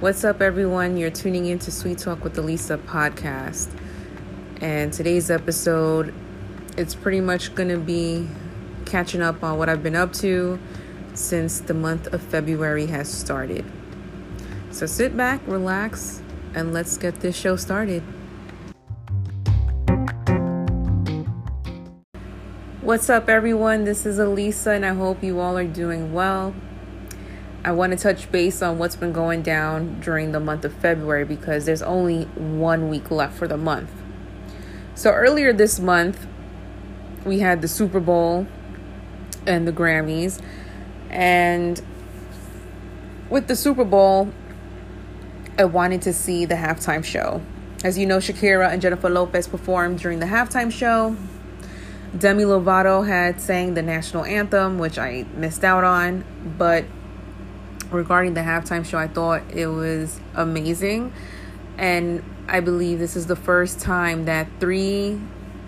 What's up, everyone? You're tuning in to Sweet Talk with Elisa podcast. And today's episode, it's pretty much going to be catching up on what I've been up to since the month of February has started. So sit back, relax, and let's get this show started. What's up, everyone? This is Elisa, and I hope you all are doing well. I want to touch base on what's been going down during the month of February because there's only one week left for the month. So, earlier this month, we had the Super Bowl and the Grammys. And with the Super Bowl, I wanted to see the halftime show. As you know, Shakira and Jennifer Lopez performed during the halftime show. Demi Lovato had sang the national anthem, which I missed out on, but regarding the halftime show, I thought it was amazing. And I believe this is the first time that three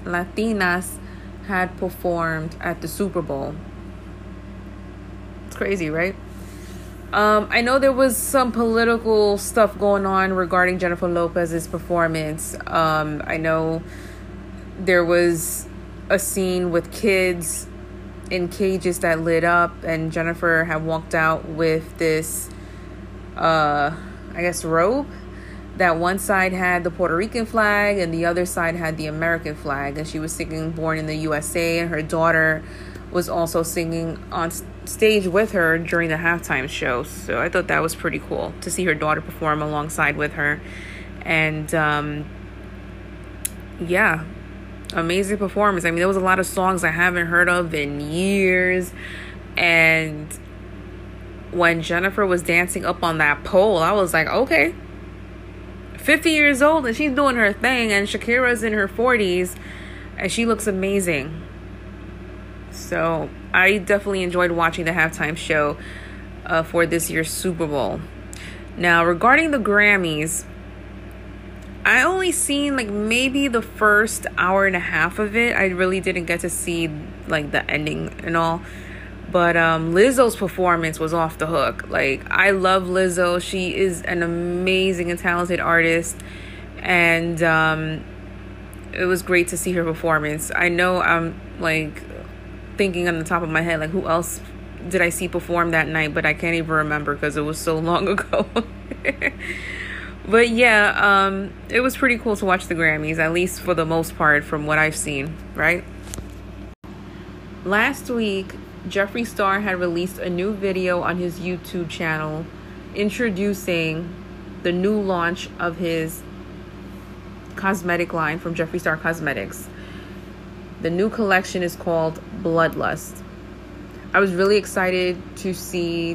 Latinas had performed at the Super Bowl. It's crazy, right? Um, I know there was some political stuff going on regarding Jennifer Lopez's performance. Um, I know there was a scene with kids in cages that lit up, and Jennifer had walked out with this, uh, I guess, robe. That one side had the Puerto Rican flag, and the other side had the American flag, and she was singing "Born in the USA," and her daughter was also singing on stage with her during the halftime show. So I thought that was pretty cool to see her daughter perform alongside with her, and um, yeah, amazing performance. I mean, there was a lot of songs I haven't heard of in years. And when Jennifer was dancing up on that pole, I was like, okay. 50 years old and she's doing her thing, and Shakira's in her 40s and she looks amazing. So I definitely enjoyed watching the halftime show uh, for this year's Super Bowl. Now, regarding the Grammys, I only seen like maybe the first hour and a half of it. I really didn't get to see like the ending and all. But um Lizzo's performance was off the hook. Like I love Lizzo. She is an amazing and talented artist and um it was great to see her performance. I know I'm like thinking on the top of my head like who else did I see perform that night, but I can't even remember because it was so long ago. but yeah, um, it was pretty cool to watch the Grammys, at least for the most part, from what I've seen, right? Last week, Jeffree Star had released a new video on his YouTube channel introducing the new launch of his cosmetic line from Jeffree Star Cosmetics. The new collection is called Bloodlust. I was really excited to see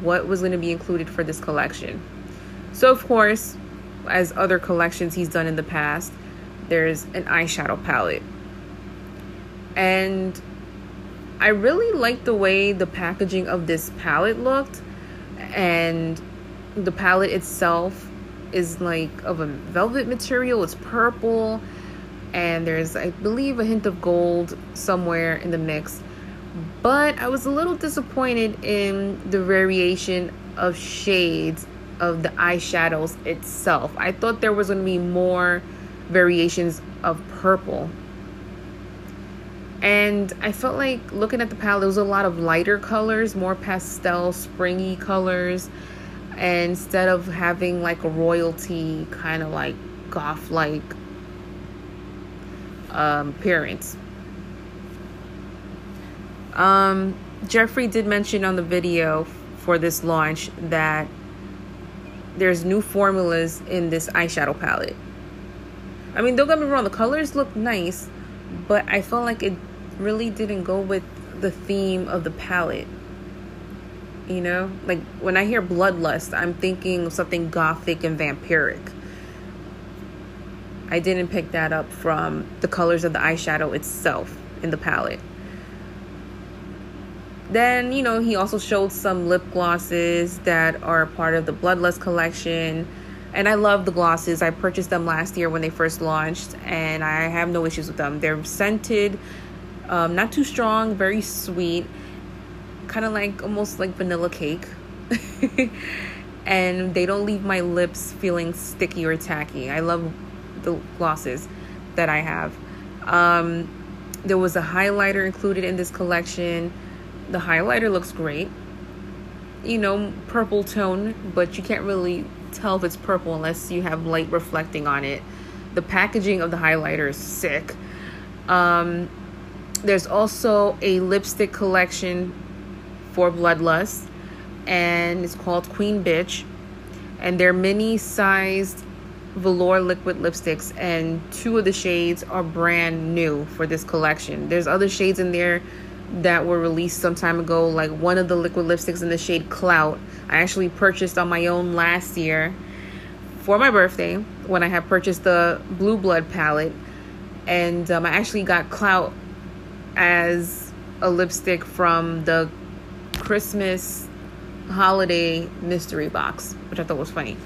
what was going to be included for this collection. So, of course, as other collections he's done in the past, there's an eyeshadow palette. And I really like the way the packaging of this palette looked. And the palette itself is like of a velvet material, it's purple. And there's, I believe, a hint of gold somewhere in the mix. But I was a little disappointed in the variation of shades of the eyeshadows itself. I thought there was going to be more variations of purple. And I felt like looking at the palette, there was a lot of lighter colors, more pastel, springy colors. Instead of having like a royalty kind of like goth like um, appearance. Um, Jeffree did mention on the video for this launch that there's new formulas in this eyeshadow palette. I mean, don't get me wrong, the colors look nice, but I felt like it really didn't go with the theme of the palette. You know, like when I hear bloodlust, I'm thinking of something gothic and vampiric. I didn't pick that up from the colors of the eyeshadow itself in the palette. then, you know, he also showed some lip glosses that are part of the Bloodlust collection. And I love the glosses. I purchased them last year when they first launched, and I have no issues with them. They're scented, um, not too strong, very sweet, kind of like almost like vanilla cake. and they don't leave my lips feeling sticky or tacky. I love the glosses that I have. Um, there was a highlighter included in this collection. The highlighter looks great. You know, purple tone, but you can't really tell if it's purple unless you have light reflecting on it. The packaging of the highlighter is sick. Um, there's also a lipstick collection for Bloodlust, and it's called Queen Bitch. And they're mini sized velour liquid lipsticks, and two of the shades are brand new for this collection. There's other shades in there that were released some time ago, like one of the liquid lipsticks in the shade Clout. I actually purchased on my own last year for my birthday when I had purchased the Blue Blood palette, and um, I actually got Clout as a lipstick from the Christmas holiday mystery box, which I thought was funny.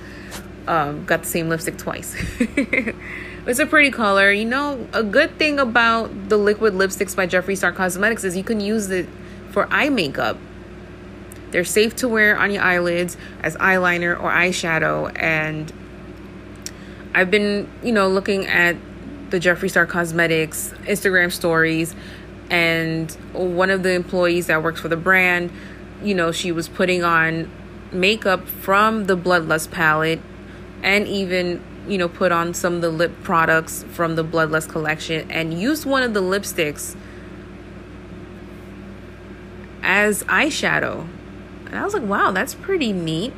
Um, got the same lipstick twice. it's a pretty color. You know, a good thing about the liquid lipsticks by Jeffree Star Cosmetics is you can use it for eye makeup. They're safe to wear on your eyelids as eyeliner or eyeshadow. And I've been, you know, looking at the Jeffree Star Cosmetics Instagram stories, and one of the employees that works for the brand, you know, she was putting on makeup from the Bloodlust palette and even you know put on some of the lip products from the Bloodlust collection and use one of the lipsticks as eyeshadow. And i was like wow that's pretty neat.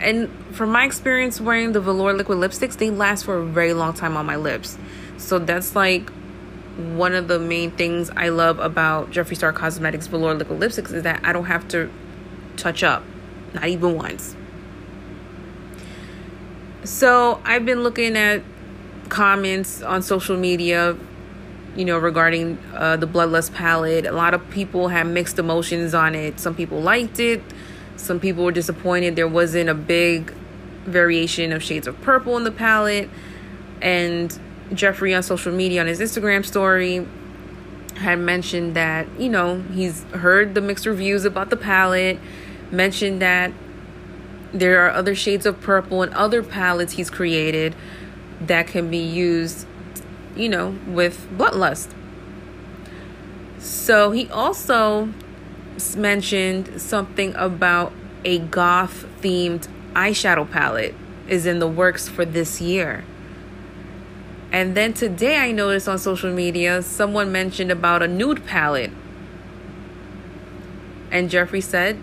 And from my experience wearing the velour liquid lipsticks they last for a very long time on my lips. So that's like one of the main things i love about jeffree star cosmetics velour liquid lipsticks is that i don't have to touch up not even once so I've been looking at comments on social media, you know, regarding uh, the Bloodlust palette. A lot of people have mixed emotions on it. Some people liked it. Some people were disappointed there wasn't a big variation of shades of purple in the palette. And Jeffree on social media on his Instagram story had mentioned that, you know, he's heard the mixed reviews about the palette, mentioned that there are other shades of purple and other palettes he's created that can be used, you know, with bloodlust. So he also mentioned something about a goth themed eyeshadow palette is in the works for this year. And then today I noticed on social media someone mentioned about a nude palette. And Jeffree said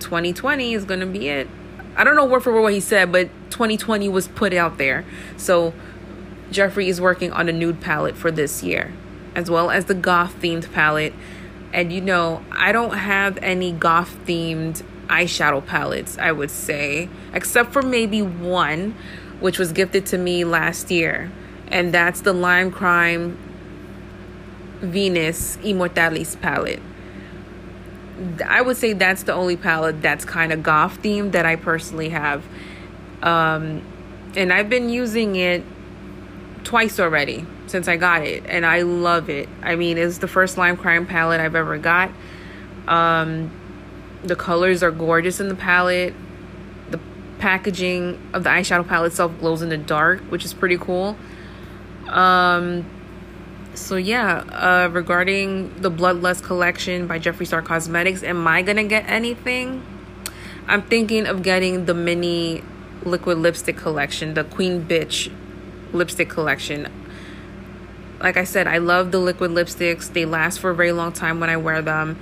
2020 is going to be it. I don't know word for word what he said, but 2020 was put out there. So Jeffree is working on a nude palette for this year, as well as the goth themed palette. And you know, I don't have any goth themed eyeshadow palettes, I would say, except for maybe one, which was gifted to me last year. And that's the Lime Crime Venus Immortalis palette. I would say that's the only palette that's kind of goth themed that I personally have. Um, and I've been using it twice already since I got it, and I love it. I mean, it's the first Lime Crime palette I've ever got. Um, the colors are gorgeous in the palette. The packaging of the eyeshadow palette itself glows in the dark, which is pretty cool. Um, so yeah, uh, regarding the Bloodlust collection by Jeffree Star Cosmetics, am I gonna get anything? I'm thinking of getting the mini liquid lipstick collection, the Queen Bitch lipstick collection. Like I said, I love the liquid lipsticks. They last for a very long time when I wear them.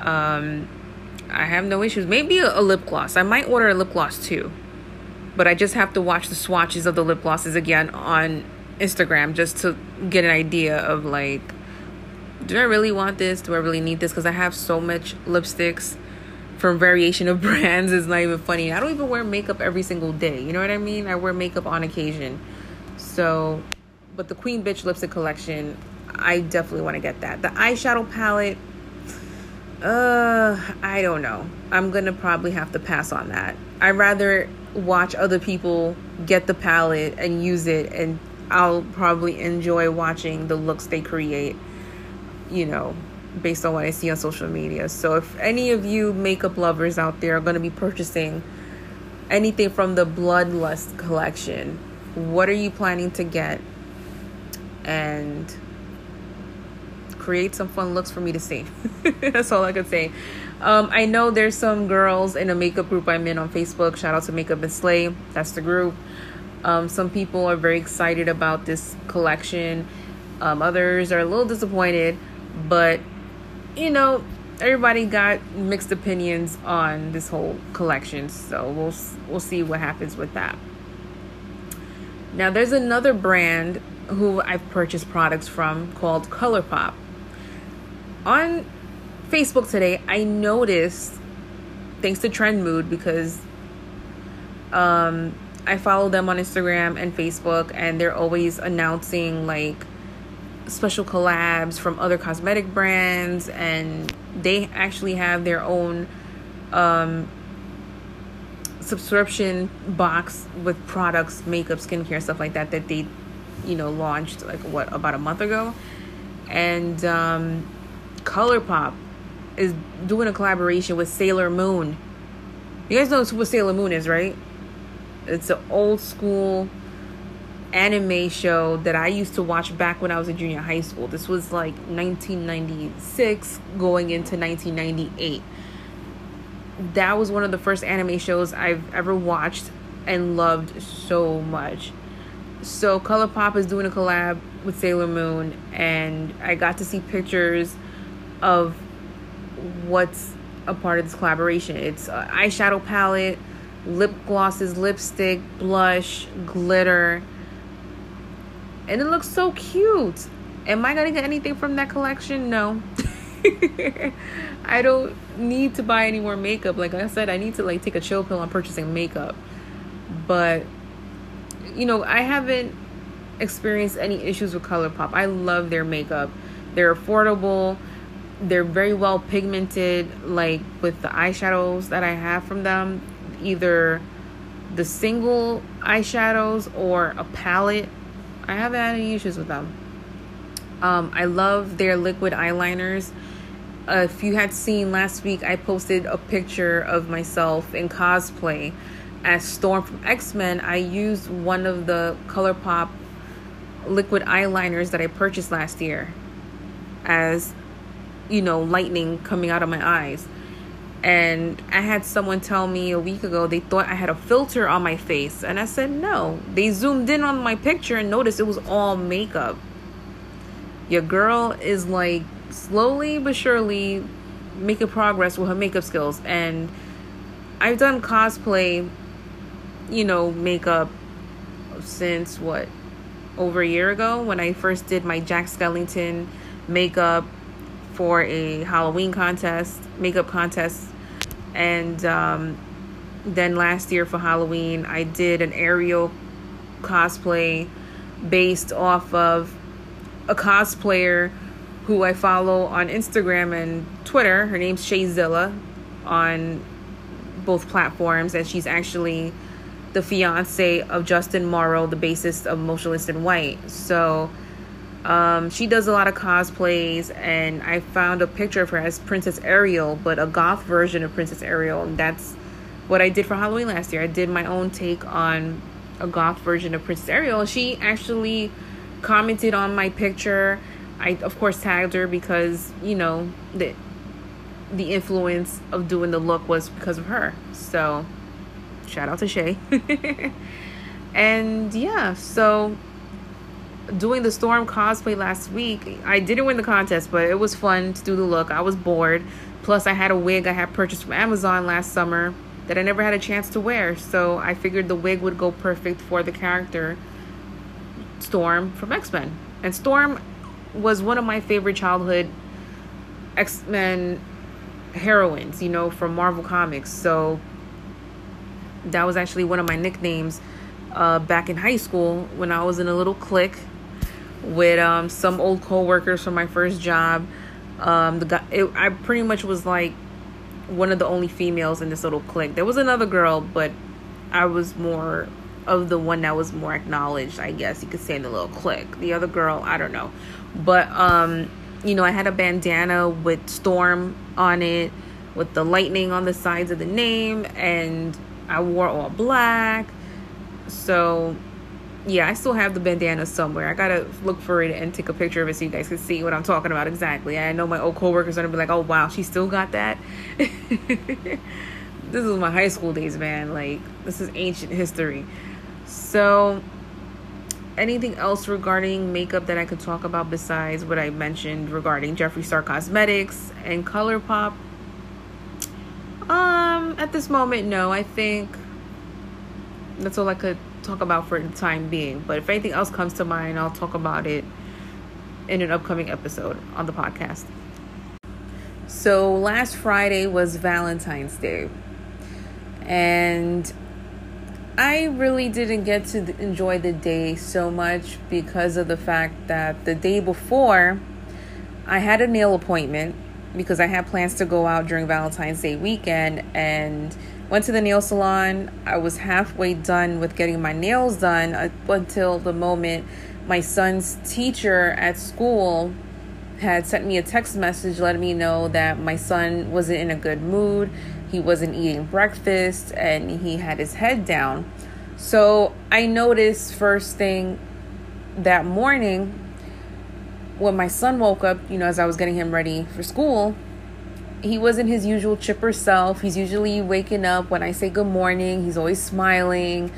Um, I have no issues. Maybe a, a lip gloss. I might order a lip gloss too. But I just have to watch the swatches of the lip glosses again on Instagram just to get an idea of like, do I really want this? Do I really need this? Because I have so much lipsticks from variation of brands. It's not even funny. I don't even wear makeup every single day. You know what I mean? I wear makeup on occasion. So, but the Queen Bitch lipstick collection, I definitely want to get that. The eyeshadow palette, uh, I don't know. I'm gonna probably have to pass on that. I'd rather watch other people get the palette and use it, and I'll probably enjoy watching the looks they create, you know, based on what I see on social media. So if any of you makeup lovers out there are gonna be purchasing anything from the Bloodlust collection, what are you planning to get? And create some fun looks for me to see. That's all I could say. Um, I know there's some girls in a makeup group I'm in on Facebook. Shout out to Makeup and Slay. That's the group. Um, some people are very excited about this collection. Um, others are a little disappointed, but you know, everybody got mixed opinions on this whole collection. So we'll we'll see what happens with that. Now, there's another brand who I've purchased products from called ColourPop on Facebook today, I noticed, thanks to Trend Mood, because um, I follow them on Instagram and Facebook, and they're always announcing like special collabs from other cosmetic brands, and they actually have their own um, subscription box with products, makeup, skincare, stuff like that that they, you know, launched like what about a month ago, and um, ColourPop is doing a collaboration with Sailor Moon. You guys know what Sailor Moon is, right? It's an old school anime show that I used to watch back when I was in junior high school. This was like 1996 going into 1998. That was one of the first anime shows I've ever watched and loved so much. So ColourPop is doing a collab with Sailor Moon and I got to see pictures of what's a part of this collaboration. It's an eyeshadow palette, lip glosses, lipstick, blush, glitter. And it looks so cute. Am I going to get anything from that collection? No. I don't need to buy any more makeup. Like I said, I need to like take a chill pill on purchasing makeup. But you know, I haven't experienced any issues with ColourPop. I love their makeup. They're affordable they're very well pigmented like with the eyeshadows that I have from them either the single eyeshadows or a palette. I haven't had any issues with them. Um, I love their liquid eyeliners. Uh, if you had seen last week I posted a picture of myself in cosplay as Storm from X-Men. I used one of the ColourPop liquid eyeliners that I purchased last year as you know, lightning coming out of my eyes. And I had someone tell me a week ago they thought I had a filter on my face. And I said, no. They zoomed in on my picture and noticed it was all makeup. Your girl is like slowly but surely making progress with her makeup skills. And I've done cosplay, you know, makeup since what? Over a year ago when I first did my Jack Skellington makeup for a Halloween contest, makeup contest. And um, then last year for Halloween, I did an Ariel cosplay based off of a cosplayer who I follow on Instagram and Twitter. Her name's Shayzilla on both platforms, and she's actually the fiance of Justin Morrow, the bassist of Motionless in White. So um, she does a lot of cosplays, and I found a picture of her as Princess Ariel, but a goth version of Princess Ariel, and that's what I did for Halloween last year. I did my own take on a goth version of Princess Ariel. She actually commented on my picture. I of course tagged her because you know the the influence of doing the look was because of her. So shout out to Shay. and yeah, so doing the storm cosplay last week i didn't win the contest but it was fun to do the look. I was bored. Plus i had a wig i had purchased from amazon last summer that i never had a chance to wear. So i figured the wig would go perfect for the character storm from x-men. And storm was one of my favorite childhood x-men heroines you know from marvel comics. So that was actually one of my nicknames uh, back in high school when i was in a little clique with um, some old co-workers from my first job. Um, the guy, it, I pretty much was like one of the only females in this little clique. There was another girl, but I was more of the one that was more acknowledged, I guess you could say in the little clique. The other girl, I don't know. But um, you know, I had a bandana with storm on it with the lightning on the sides of the name and I wore all black. So yeah, I still have the bandana somewhere. I gotta look for it and take a picture of it so you guys can see what I'm talking about exactly. I know my old coworkers are gonna be like, "Oh wow, she still got that." this is my high school days, man. Like this is ancient history. So, anything else regarding makeup that I could talk about besides what I mentioned regarding Jeffree Star Cosmetics and ColourPop? Um, at this moment, no. I think that's all I could talk about for the time being. But if anything else comes to mind, I'll talk about it in an upcoming episode on the podcast. So last Friday was Valentine's Day. And I really didn't get to enjoy the day so much because of the fact that the day before I had a nail appointment because I had plans to go out during Valentine's Day weekend and went to the nail salon. I was halfway done with getting my nails done uh, until the moment my son's teacher at school had sent me a text message letting me know that my son wasn't in a good mood. He wasn't eating breakfast and he had his head down. So I noticed first thing that morning when my son woke up, you know, as I was getting him ready for school, he wasn't his usual chipper self. He's usually waking up when I say good morning. He's always smiling.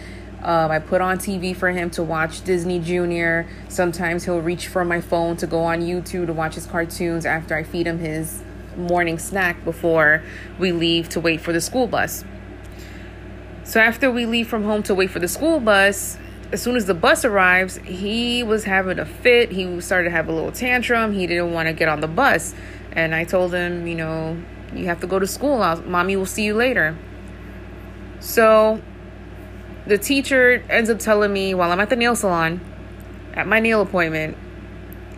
Um, I put on TV for him to watch Disney Junior. Sometimes he'll reach for my phone to go on YouTube to watch his cartoons after I feed him his morning snack before we leave to wait for the school bus. So after we leave from home to wait for the school bus, as soon as the bus arrives, he was having a fit. He started to have a little tantrum. He didn't want to get on the bus. And I told him, you know, you have to go to school. I'll, Mommy will see you later. So the teacher ends up telling me while I'm at the nail salon, at my nail appointment,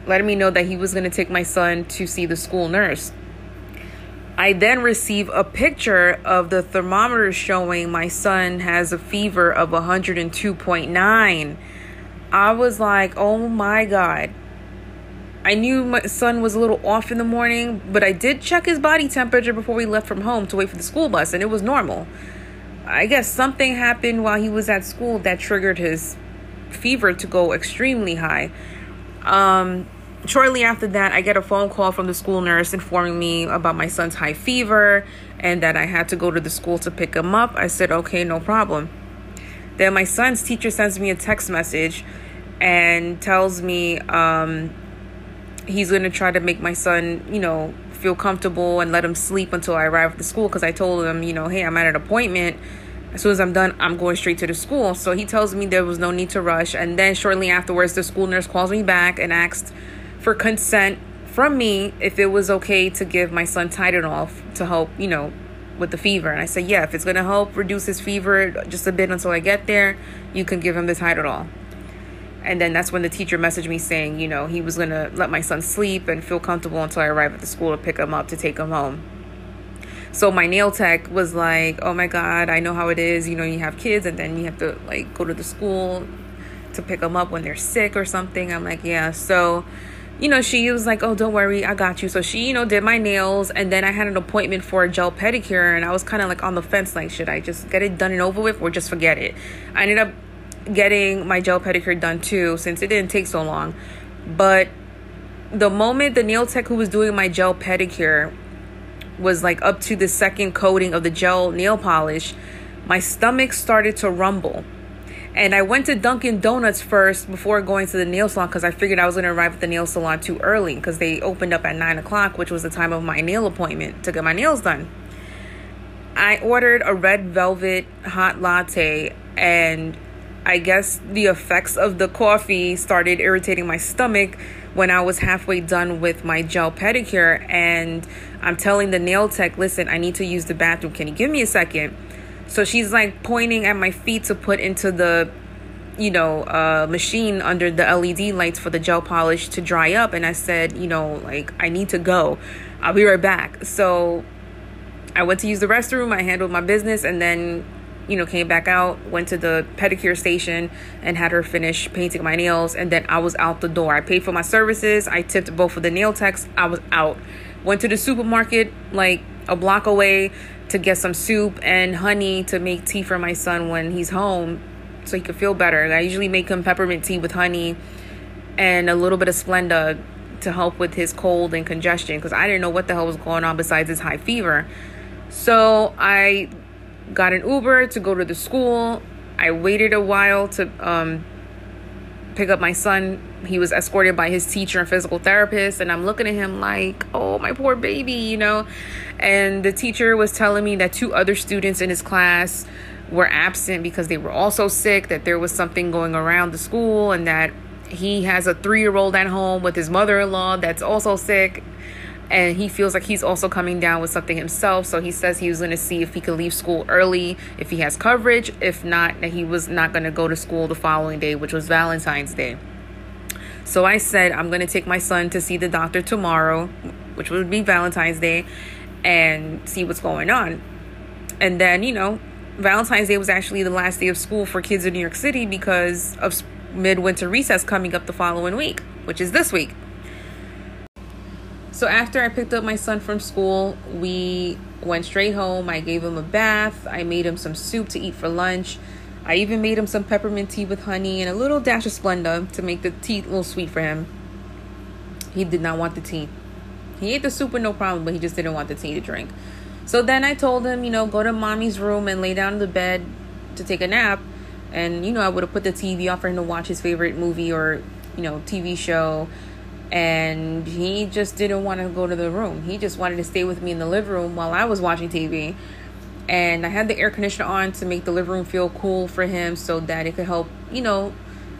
letting me know that he was going to take my son to see the school nurse. I then receive a picture of the thermometer showing my son has a fever of 102.9. I was like, oh my God. I knew my son was a little off in the morning, but I did check his body temperature before we left from home to wait for the school bus, and it was normal. I guess something happened while he was at school that triggered his fever to go extremely high. Um, shortly after that, I get a phone call from the school nurse informing me about my son's high fever and that I had to go to the school to pick him up. I said, okay, no problem. Then my son's teacher sends me a text message and tells me um, he's going to try to make my son, you know, feel comfortable and let him sleep until I arrive at the school because I told him, you know, hey, I'm at an appointment. As soon as I'm done, I'm going straight to the school. So he tells me there was no need to rush. And then shortly afterwards, the school nurse calls me back and asks for consent from me if it was okay to give my son Tylenol to help, you know, with the fever. And I said, yeah, if it's going to help reduce his fever just a bit until I get there, you can give him the Tylenol. And then that's when the teacher messaged me saying, you know, he was going to let my son sleep and feel comfortable until I arrive at the school to pick him up to take him home. So my nail tech was like, oh my God, I know how it is. You know, you have kids and then you have to like go to the school to pick them up when they're sick or something. I'm like, yeah. So you know, she was like, "Oh, don't worry, I got you." So she, you know, did my nails, and then I had an appointment for a gel pedicure, and I was kind of like on the fence, like, should I just get it done and over with, or just forget it? I ended up getting my gel pedicure done too, since it didn't take so long. But the moment the nail tech who was doing my gel pedicure was like up to the second coating of the gel nail polish, my stomach started to rumble and I went to Dunkin' Donuts first before going to the nail salon because I figured I was going to arrive at the nail salon too early because they opened up at 9 o'clock, which was the time of my nail appointment to get my nails done. I ordered a red velvet hot latte, and I guess the effects of the coffee started irritating my stomach when I was halfway done with my gel pedicure. And I'm telling the nail tech, listen, I need to use the bathroom. Can you give me a second? So she's like pointing at my feet to put into the you know, uh, machine under the LED lights for the gel polish to dry up. And I said, you know, like, I need to go. I'll be right back. So I went to use the restroom. I handled my business and then, you know, came back out, went to the pedicure station and had her finish painting my nails. And then I was out the door. I paid for my services. I tipped both of the nail techs. I was out. Went to the supermarket like a block away to get some soup and honey to make tea for my son when he's home so he could feel better. I usually make him peppermint tea with honey and a little bit of Splenda to help with his cold and congestion because I didn't know what the hell was going on besides his high fever. So I got an Uber to go to the school. I waited a while to um, pick up my son. He was escorted by his teacher and physical therapist, and I'm looking at him like, oh, my poor baby, you know. And the teacher was telling me that two other students in his class were absent because they were also sick, that there was something going around the school, and that he has a three year old at home with his mother in law that's also sick. And he feels like he's also coming down with something himself. So he says he was going to see if he could leave school early, if he has coverage. If not, that he was not going to go to school the following day, which was Valentine's Day. So I said, I'm going to take my son to see the doctor tomorrow, which would be Valentine's Day, and see what's going on. And then, you know, Valentine's Day was actually the last day of school for kids in New York City because of midwinter recess coming up the following week, which is this week. So after I picked up my son from school, we went straight home. I gave him a bath. I made him some soup to eat for lunch. I even made him some peppermint tea with honey and a little dash of Splenda to make the tea a little sweet for him. He did not want the tea. He ate the soup with no problem, but he just didn't want the tea to drink. So then I told him, you know, go to mommy's room and lay down in the bed to take a nap. And, you know, I would have put the TV off for him to watch his favorite movie or, you know, TV show. And he just didn't want to go to the room. He just wanted to stay with me in the living room while I was watching TV. And I had the air conditioner on to make the living room feel cool for him so that it could help, you know,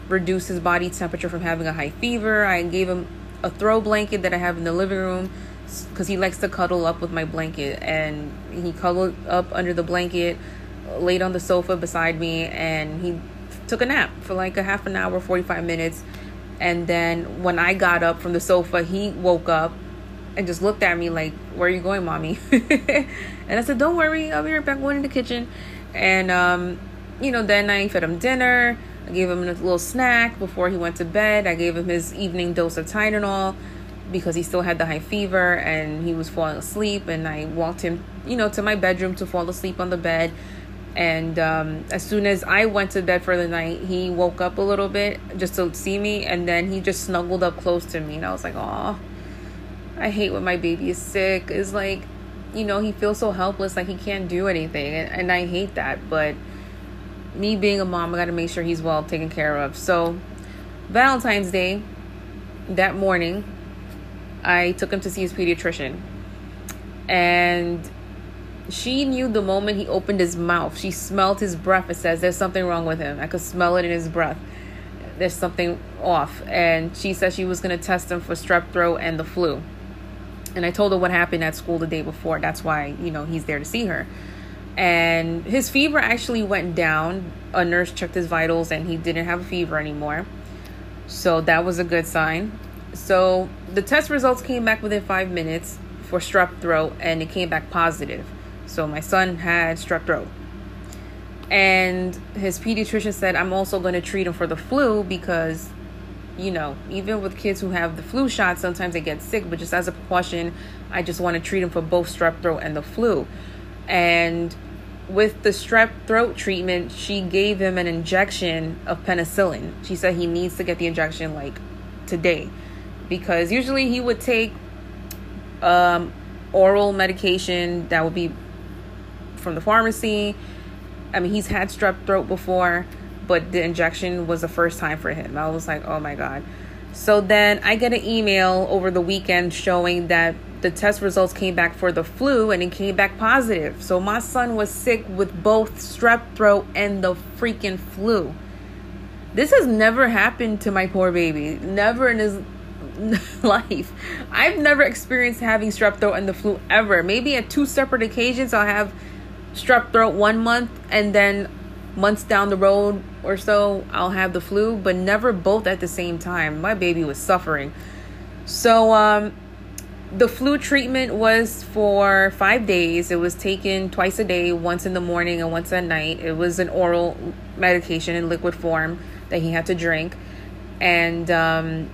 reduce his body temperature from having a high fever. I gave him a throw blanket that I have in the living room because he likes to cuddle up with my blanket and he cuddled up under the blanket laid on the sofa beside me and he took a nap for like a half an hour 45 minutes and then when i got up from the sofa he woke up and just looked at me like where are you going mommy? And i said don't worry i'll be right back. Going in the kitchen. And um, you know then i fed him dinner. I gave him a little snack before he went to bed. I gave him his evening dose of tylenol because he still had the high fever and he was falling asleep. And i walked him you know to my bedroom to fall asleep on the bed and um, as soon as i went to bed for the night he woke up a little bit just to see me and then he just snuggled up close to me and i was like oh i hate when my baby is sick it's like you know he feels so helpless like he can't do anything and, and i hate that but me being a mom i gotta make sure he's well taken care of so valentine's day that morning I took him to see his pediatrician. And she knew the moment he opened his mouth. She smelled his breath. It says there's something wrong with him. I could smell it in his breath. There's something off. And she said she was going to test him for strep throat and the flu. And I told her what happened at school the day before. That's why, you know, he's there to see her. And his fever actually went down. A nurse checked his vitals and he didn't have a fever anymore. So that was a good sign. So the test results came back within five minutes for strep throat and it came back positive. So my son had strep throat. And his pediatrician said, I'm also going to treat him for the flu because, you know, even with kids who have the flu shot, sometimes they get sick, but just as a precaution, I just want to treat him for both strep throat and the flu. And with the strep throat treatment, she gave him an injection of penicillin. She said he needs to get the injection like today because usually he would take um, oral medication that would be from the pharmacy. I mean, he's had strep throat before, but the injection was the first time for him. I was like, oh my God. So then I get an email over the weekend showing that the test results came back for the flu and it came back positive. So my son was sick with both strep throat and the freaking flu. This has never happened to my poor baby. Never in his life. I've never experienced having strep throat and the flu ever. Maybe at two separate occasions I'll have strep throat one month and then months down the road or so, I'll have the flu, but never both at the same time. My baby was suffering. So, um, the flu treatment was for five days. It was taken twice a day, once in the morning and once at night. It was an oral medication in liquid form that he had to drink. And um,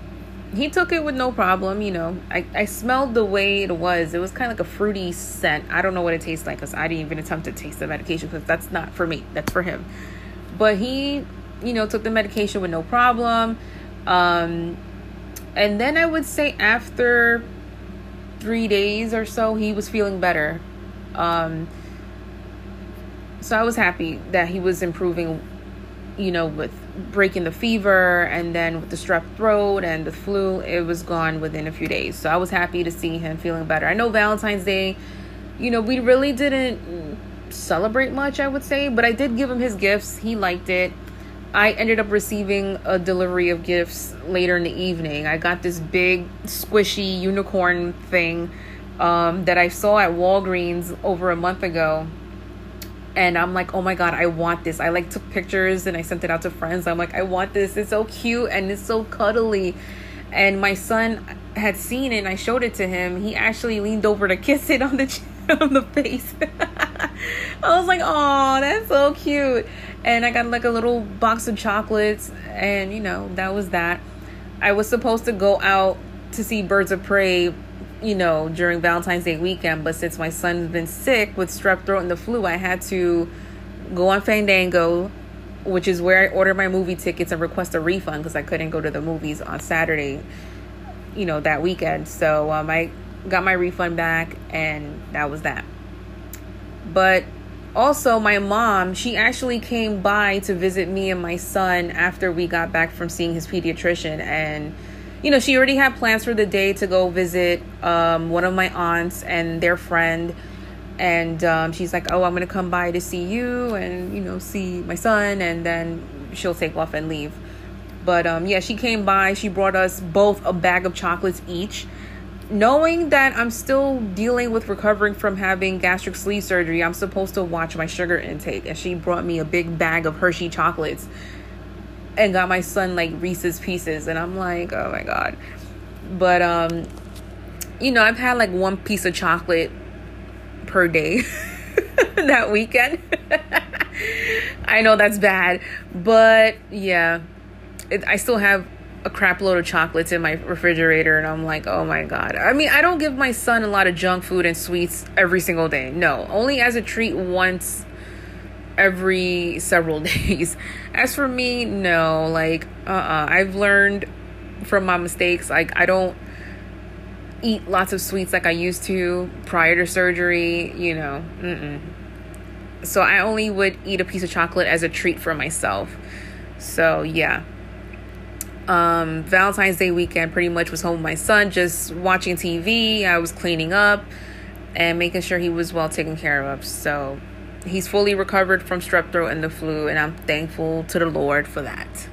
he took it with no problem. You know, I, I smelled the way it was. It was kind of like a fruity scent. I don't know what it tastes like because I didn't even attempt to taste the medication because that's not for me, that's for him. But he, you know, took the medication with no problem. Um, and then I would say after three days or so, he was feeling better. Um, so I was happy that he was improving, you know, with breaking the fever and then with the strep throat and the flu, it was gone within a few days. So I was happy to see him feeling better. I know Valentine's Day, you know, we really didn't celebrate much, I would say, but I did give him his gifts. He liked it. I ended up receiving a delivery of gifts later in the evening. I got this big, squishy unicorn thing um, that I saw at Walgreens over a month ago. And I'm like, oh my God, I want this. I like took pictures and I sent it out to friends. I'm like, I want this. It's so cute and it's so cuddly. And my son had seen it and I showed it to him. He actually leaned over to kiss it on the on the face. I was like, oh, that's so cute and I got like a little box of chocolates, and you know, that was that. I was supposed to go out to see Birds of Prey, you know, during Valentine's Day weekend, but since my son's been sick with strep throat and the flu, I had to go on Fandango, which is where I ordered my movie tickets and request a refund because I couldn't go to the movies on Saturday, you know, that weekend. So um, I got my refund back, and that was that. But also my mom she actually came by to visit me and my son after we got back from seeing his pediatrician and you know she already had plans for the day to go visit um, one of my aunts and their friend. And um, she's like oh i'm gonna come by to see you and you know see my son and then she'll take off and leave. But um, yeah she came by. She brought us both a bag of chocolates each. Knowing that I'm still dealing with recovering from having gastric sleeve surgery, I'm supposed to watch my sugar intake. And she brought me a big bag of Hershey chocolates and got my son like Reese's pieces. And I'm like, oh my God. But, um, you know, I've had like one piece of chocolate per day that weekend. I know that's bad, but yeah, it, I still have a crap load of chocolates in my refrigerator and I'm like, oh my God. I mean, I don't give my son a lot of junk food and sweets every single day. No, only as a treat once every several days. As for me, no, like, uh uh-uh. uh. I've learned from my mistakes. Like, I don't eat lots of sweets like I used to prior to surgery, you know. Mm-mm. So I only would eat a piece of chocolate as a treat for myself. So, yeah um, Valentine's Day weekend pretty much was home with my son, just watching TV. I was cleaning up and making sure he was well taken care of. So he's fully recovered from strep throat and the flu, and I'm thankful to the Lord for that.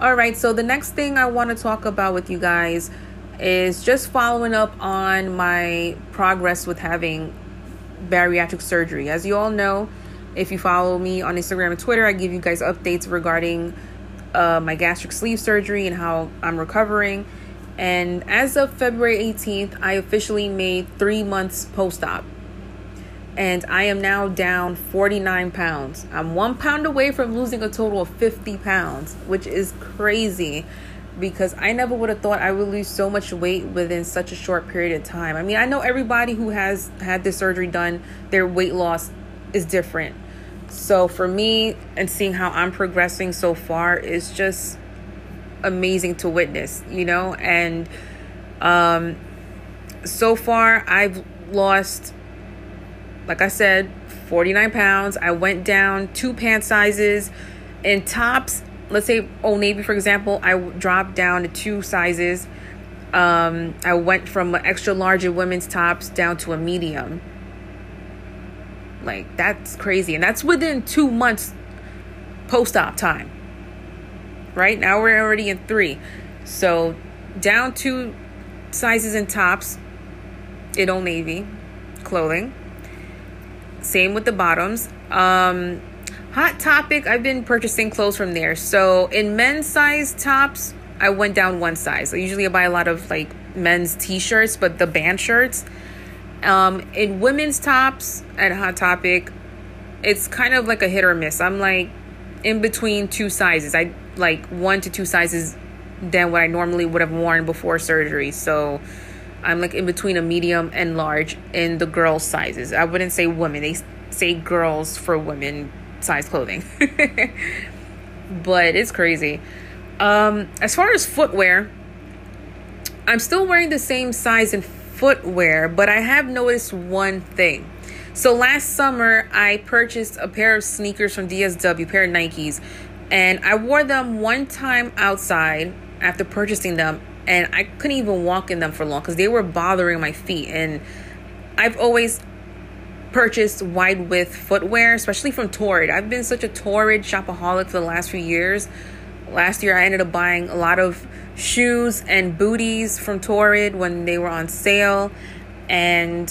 All right, so the next thing I want to talk about with you guys is just following up on my progress with having bariatric surgery. As you all know, if you follow me on Instagram and Twitter, I give you guys updates regarding uh, my gastric sleeve surgery and how I'm recovering. And as of February 18th, I officially made three months post op. And I am now down 49 pounds. I'm one pound away from losing a total of 50 pounds, which is crazy because I never would have thought I would lose so much weight within such a short period of time. I mean, I know everybody who has had this surgery done, their weight loss is different. So for me and seeing how I'm progressing so far is just amazing to witness, you know? And um so far I've lost like I said 49 pounds. I went down two pant sizes in tops. Let's say Old Navy for example, I dropped down to two sizes. Um I went from an extra large in women's tops down to a medium like that's crazy. And that's within two months post op time. Right now we're already in three. So down two sizes in tops in Old Navy clothing. Same with the bottoms. Um, Hot Topic, I've been purchasing clothes from there. So in men's size tops, I went down one size. Usually I buy a lot of like men's t-shirts, but the band shirts. Um, in women's tops at Hot Topic, it's kind of like a hit or miss. I'm like in between two sizes. I like one to two sizes than what I normally would have worn before surgery. So I'm like in between a medium and large in the girl sizes. I wouldn't say women. They say girls for women size clothing. but it's crazy. Um, as far as footwear, I'm still wearing the same size in footwear, but I have noticed one thing. So last summer, I purchased a pair of sneakers from DSW, pair of Nikes, and I wore them one time outside after purchasing them, and I couldn't even walk in them for long because they were bothering my feet. And I've always purchased wide width footwear, especially from Torrid. I've been such a Torrid shopaholic for the last few years. Last year, I ended up buying a lot of shoes and booties from Torrid when they were on sale. And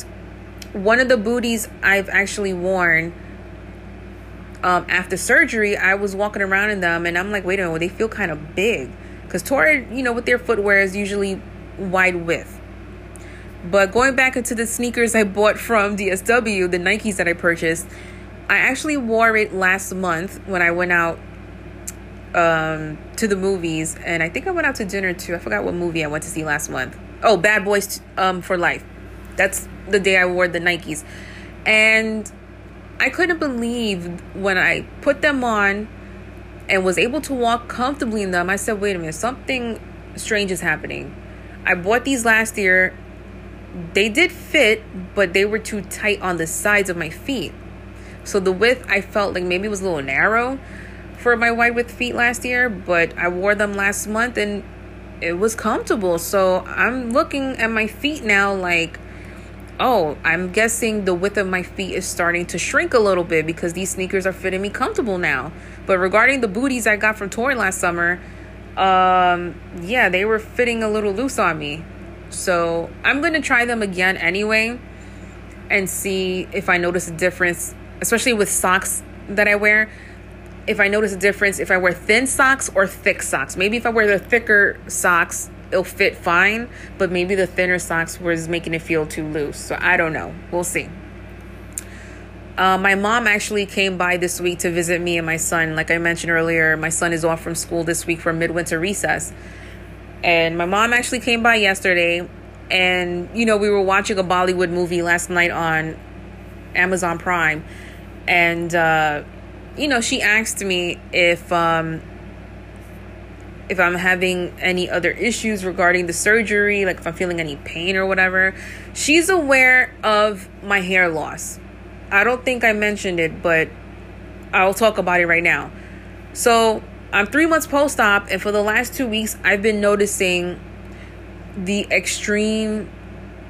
one of the booties I've actually worn um, after surgery, I was walking around in them and I'm like, wait a minute, they feel kind of big. Because Torrid, you know, with their footwear is usually wide width. But going back into the sneakers I bought from DSW, the Nikes that I purchased, I actually wore it last month when I went out um, to the movies, and I think I went out to dinner too. I forgot what movie I went to see last month. Oh, Bad Boys um, for Life. That's the day I wore the Nikes, and I couldn't believe when I put them on and was able to walk comfortably in them. I said, "Wait a minute, something strange is happening." I bought these last year. They did fit, but they were too tight on the sides of my feet. So the width I felt like maybe was a little narrow for my wide width feet last year, but I wore them last month and it was comfortable. So I'm looking at my feet now like, oh, I'm guessing the width of my feet is starting to shrink a little bit because these sneakers are fitting me comfortable now. But regarding the booties I got from Torrid last summer, um, yeah, they were fitting a little loose on me. So I'm gonna try them again anyway and see if I notice a difference, especially with socks that I wear if I notice a difference if I wear thin socks or thick socks. Maybe if I wear the thicker socks, it'll fit fine, but maybe the thinner socks was making it feel too loose. So I don't know. We'll see. Uh, my mom actually came by this week to visit me and my son. Like I mentioned earlier, my son is off from school this week for midwinter recess. And my mom actually came by yesterday. And, you know, we were watching a Bollywood movie last night on Amazon Prime. And, uh, you know, she asked me if um if I'm having any other issues regarding the surgery, like if I'm feeling any pain or whatever. She's aware of my hair loss. I don't think I mentioned it, but I'll talk about it right now. So, I'm 3 months post-op and for the last 2 weeks I've been noticing the extreme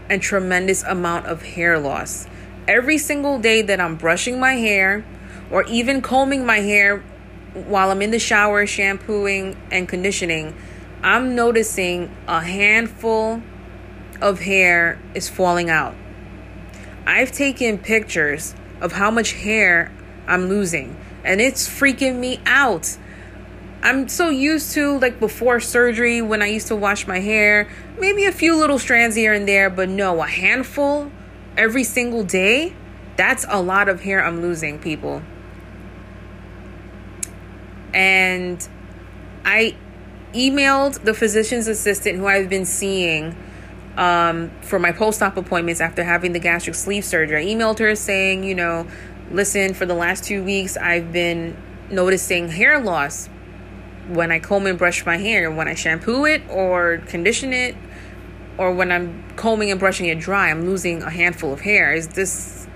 and tremendous amount of hair loss. Every single day that I'm brushing my hair, or even combing my hair while I'm in the shower, shampooing and conditioning, I'm noticing a handful of hair is falling out. I've taken pictures of how much hair I'm losing, and it's freaking me out. I'm so used to like before surgery when I used to wash my hair, maybe a few little strands here and there, but no, a handful every single day. That's a lot of hair I'm losing, people and I emailed the physician's assistant who I've been seeing um, for my post op appointments after having the gastric sleeve surgery. I emailed her saying, you know, listen, for the last two weeks, I've been noticing hair loss when I comb and brush my hair, when I shampoo it or condition it, or when I'm combing and brushing it dry, I'm losing a handful of hair. Is this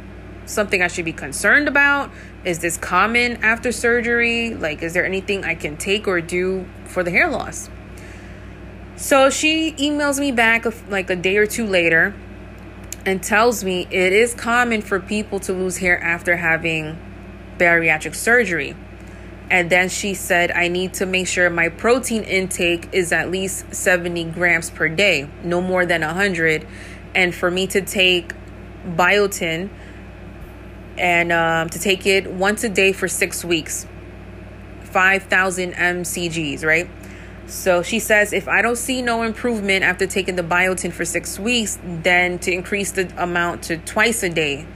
something I should be concerned about? Is this common after surgery? Like, is there anything I can take or do for the hair loss? So she emails me back like a day or two later and tells me it is common for people to lose hair after having bariatric surgery. And then she said, I need to make sure my protein intake is at least 70 grams per day, no more than 100. And for me to take biotin, and um, to take it once a day for six weeks. 5000 mcgs right? So she says if i don't see no improvement after taking the biotin for six weeks then to increase the amount to twice a day.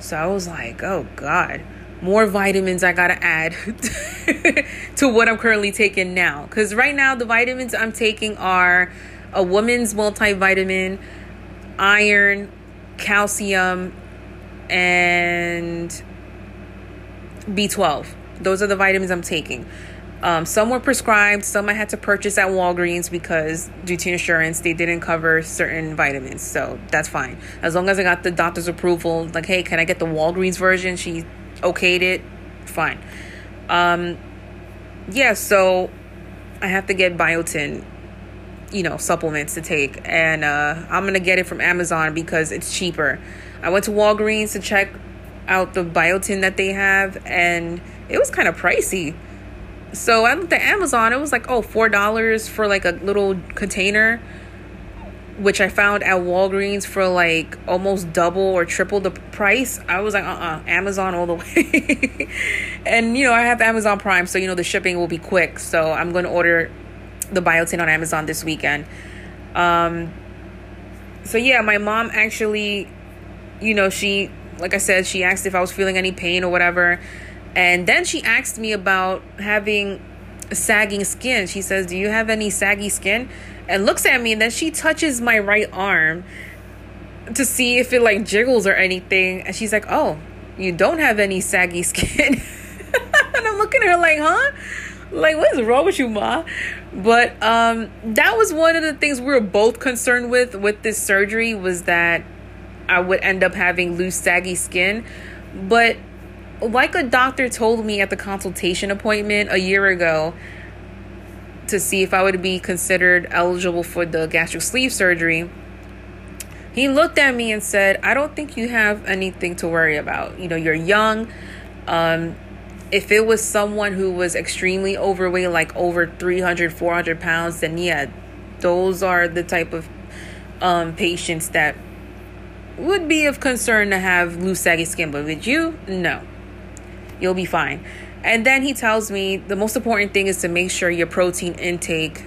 So i was like oh god. More vitamins i gotta add to what i'm currently taking now. Because right now the vitamins i'm taking are a woman's multivitamin iron calcium and B12. Those are the vitamins I'm taking. Um, some were prescribed, some I had to purchase at Walgreens because due to insurance, they didn't cover certain vitamins. So that's fine. As long as I got the doctor's approval, like, hey, can I get the Walgreens version? She okayed it. Fine. Um, yeah, so I have to get biotin, you know, supplements to take. And uh, I'm going to get it from Amazon because it's cheaper. I went to Walgreens to check out the biotin that they have, and it was kind of pricey. So I looked at Amazon. It was like oh four dollars for like a little container, which I found at Walgreens for like almost double or triple the price. I was like uh uh-uh, uh Amazon all the way. and you know I have Amazon Prime, so you know the shipping will be quick. So I'm going to order the biotin on Amazon this weekend. Um, so yeah, my mom actually you know, she, like I said, she asked if I was feeling any pain or whatever. And then she asked me about having sagging skin. She says, Do you have any saggy skin? And looks at me, and then she touches my right arm to see if it like jiggles or anything. And she's like, Oh, you don't have any saggy skin. and I'm looking at her like, Huh? Like, what is wrong with you, Ma? But um, that was one of the things we were both concerned with with this surgery was that I would end up having loose, saggy skin. But like a doctor told me at the consultation appointment a year ago to see if I would be considered eligible for the gastric sleeve surgery, he looked at me and said, I don't think you have anything to worry about. You know, you're young. Um, if it was someone who was extremely overweight, like over 300, 400 pounds, then yeah, those are the type of um, patients that would be of concern to have loose, saggy skin, but with you, no. You'll be fine. And then he tells me the most important thing is to make sure your protein intake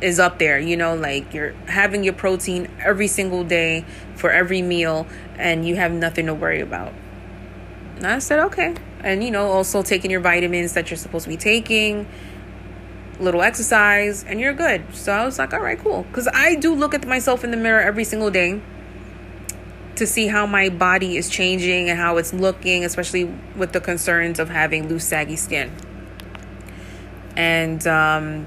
is up there. You know, like you're having your protein every single day for every meal, and you have nothing to worry about. And I said, okay. And, you know, also taking your vitamins that you're supposed to be taking, little exercise, and you're good. So I was like, all right, cool. Because I do look at myself in the mirror every single day to see how my body is changing and how it's looking, especially with the concerns of having loose, saggy skin. And um,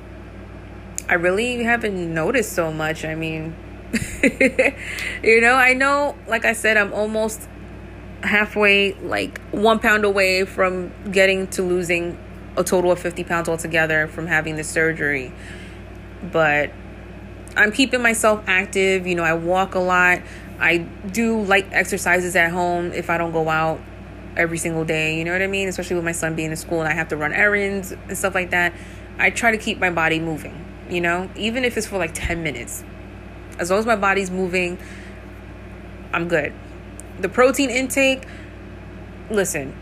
I really haven't noticed so much. I mean, you know, I know, like I said, I'm almost halfway, like one pound away from getting to losing a total of 50 pounds altogether from having the surgery. But I'm keeping myself active. You know, I walk a lot. I do light exercises at home if I don't go out every single day. You know what I mean? Especially with my son being in school and I have to run errands and stuff like that. I try to keep my body moving, you know, even if it's for like 10 minutes. As long as my body's moving, I'm good. The protein intake, listen,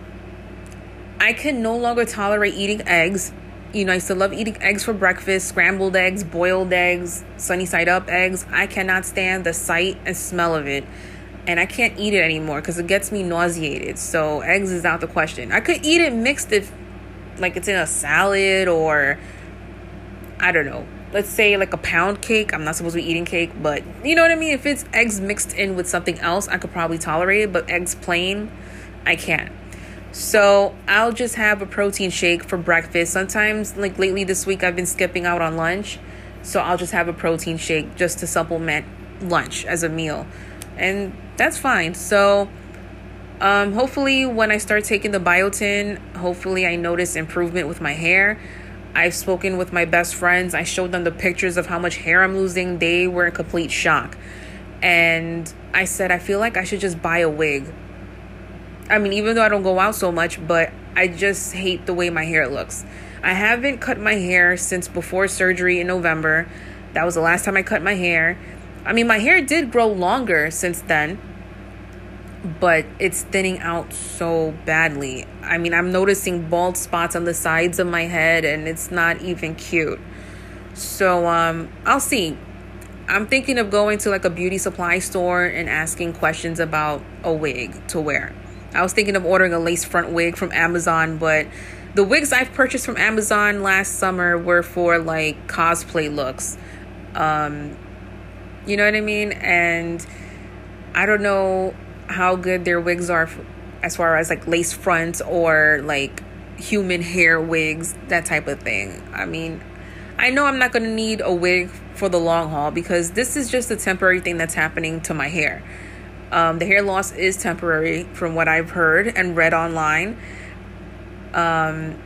I can no longer tolerate eating eggs you know, I still love eating eggs for breakfast, scrambled eggs, boiled eggs, sunny side up eggs. I cannot stand the sight and smell of it. And I can't eat it anymore because it gets me nauseated. So eggs is out the question. I could eat it mixed if like it's in a salad or I don't know. Let's say like a pound cake. I'm not supposed to be eating cake, but you know what I mean? If it's eggs mixed in with something else, I could probably tolerate it, but eggs plain, I can't. So I'll just have a protein shake for breakfast. Sometimes, like lately this week, I've been skipping out on lunch. So I'll just have a protein shake just to supplement lunch as a meal. And that's fine. So um, hopefully, when I start taking the biotin, hopefully I notice improvement with my hair. I've spoken with my best friends. I showed them the pictures of how much hair I'm losing. They were in complete shock. And I said, I feel like I should just buy a wig I mean, even though I don't go out so much, but I just hate the way my hair looks. I haven't cut my hair since before surgery in November. That was the last time I cut my hair. I mean, my hair did grow longer since then, but it's thinning out so badly. I mean, I'm noticing bald spots on the sides of my head and it's not even cute. So, um, I'll see. I'm thinking of going to like a beauty supply store and asking questions about a wig to wear. I was thinking of ordering a lace front wig from Amazon, but the wigs I've purchased from Amazon last summer were for like cosplay looks. Um, you know what I mean? And I don't know how good their wigs are as far as like lace fronts or like human hair wigs, that type of thing. I mean, I know I'm not going to need a wig for the long haul because this is just a temporary thing that's happening to my hair. Um, the hair loss is temporary from what I've heard and read online. Um,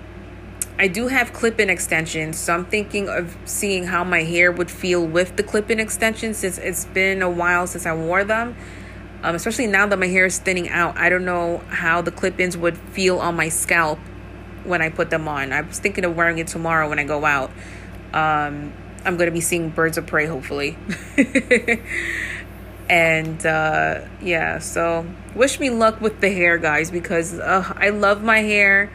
I do have clip in extensions, so I'm thinking of seeing how my hair would feel with the clip in extensions since it's been a while since I wore them. Um, especially now that my hair is thinning out, I don't know how the clip ins would feel on my scalp when I put them on. I was thinking of wearing it tomorrow when I go out. Um, I'm going to be seeing birds of prey, hopefully. and uh, yeah, so wish me luck with the hair, guys, because uh, I love my hair.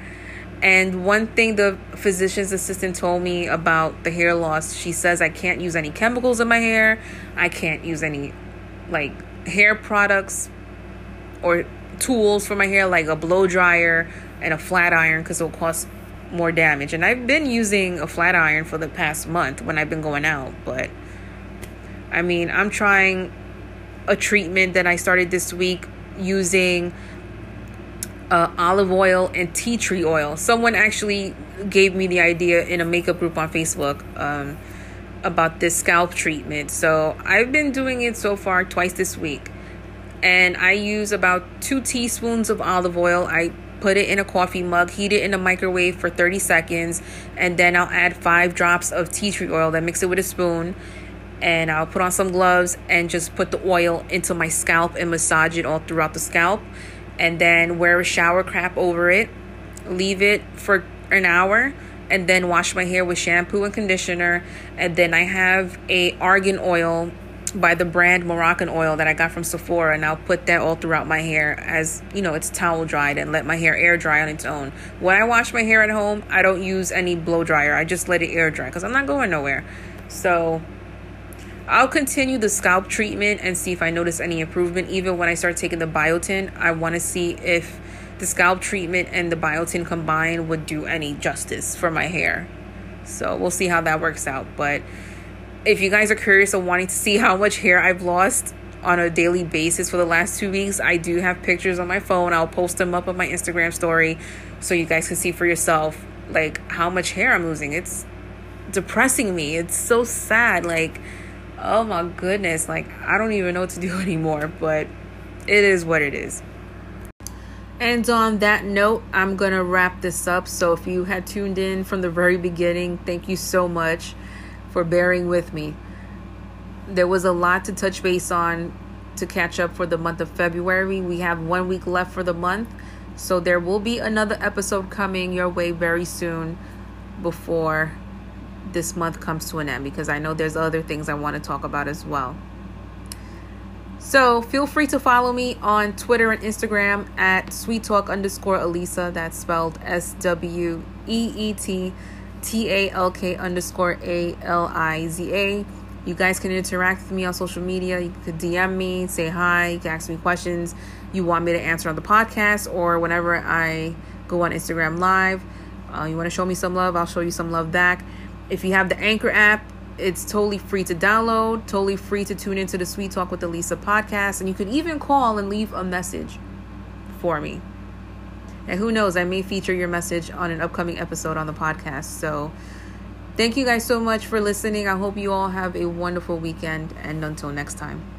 And one thing the physician's assistant told me about the hair loss, she says I can't use any chemicals in my hair. I can't use any like hair products or tools for my hair like a blow dryer and a flat iron because it'll cause more damage. And I've been using a flat iron for the past month when I've been going out, but I mean, I'm trying a treatment that I started this week using uh, olive oil and tea tree oil. Someone actually gave me the idea in a makeup group on Facebook. Um, about this scalp treatment. So I've been doing it so far twice this week. And I use about two teaspoons of olive oil. I put it in a coffee mug, heat it in a microwave for 30 seconds, and then I'll add five drops of tea tree oil, then mix it with a spoon. And I'll put on some gloves and just put the oil into my scalp and massage it all throughout the scalp. And then wear a shower cap over it. Leave it for an hour and then wash my hair with shampoo and conditioner and then i have a argan oil by the brand Moroccan oil that i got from sephora and i'll put that all throughout my hair as you know it's towel dried and let my hair air dry on its own when i wash my hair at home i don't use any blow dryer i just let it air dry because i'm not going nowhere so I'll continue the scalp treatment and see if I notice any improvement. Even when I start taking the biotin, I want to see if the scalp treatment and the biotin combined would do any justice for my hair. So we'll see how that works out. But if you guys are curious of wanting to see how much hair I've lost on a daily basis for the last two weeks, I do have pictures on my phone. I'll post them up on my Instagram story so you guys can see for yourself like how much hair I'm losing. It's depressing me. It's so sad. Like, oh my goodness. Like, I don't even know what to do anymore, but it is what it is. And on that note, I'm going to wrap this up. So if you had tuned in from the very beginning, thank you so much for bearing with me. There was a lot to touch base on to catch up for the month of February. We have one week left for the month. So there will be another episode coming your way very soon before this month comes to an end because I know there's other things I want to talk about as well. So feel free to follow me on Twitter and Instagram at sweet talk underscore Aliza. That's spelled S W E E T T A L K underscore A L I Z A. You guys can interact with me on social media. You could DM me, say hi, you can ask me questions you want me to answer on the podcast or whenever I go on Instagram Live. Uh, you want to show me some love, I'll show you some love back. If you have the Anchor app, it's totally free to download, totally free to tune into the Sweet Talk with Aliza podcast, and you can even call and leave a message for me. And who knows, I may feature your message on an upcoming episode on the podcast. So, thank you guys so much for listening. I hope you all have a wonderful weekend, and until next time.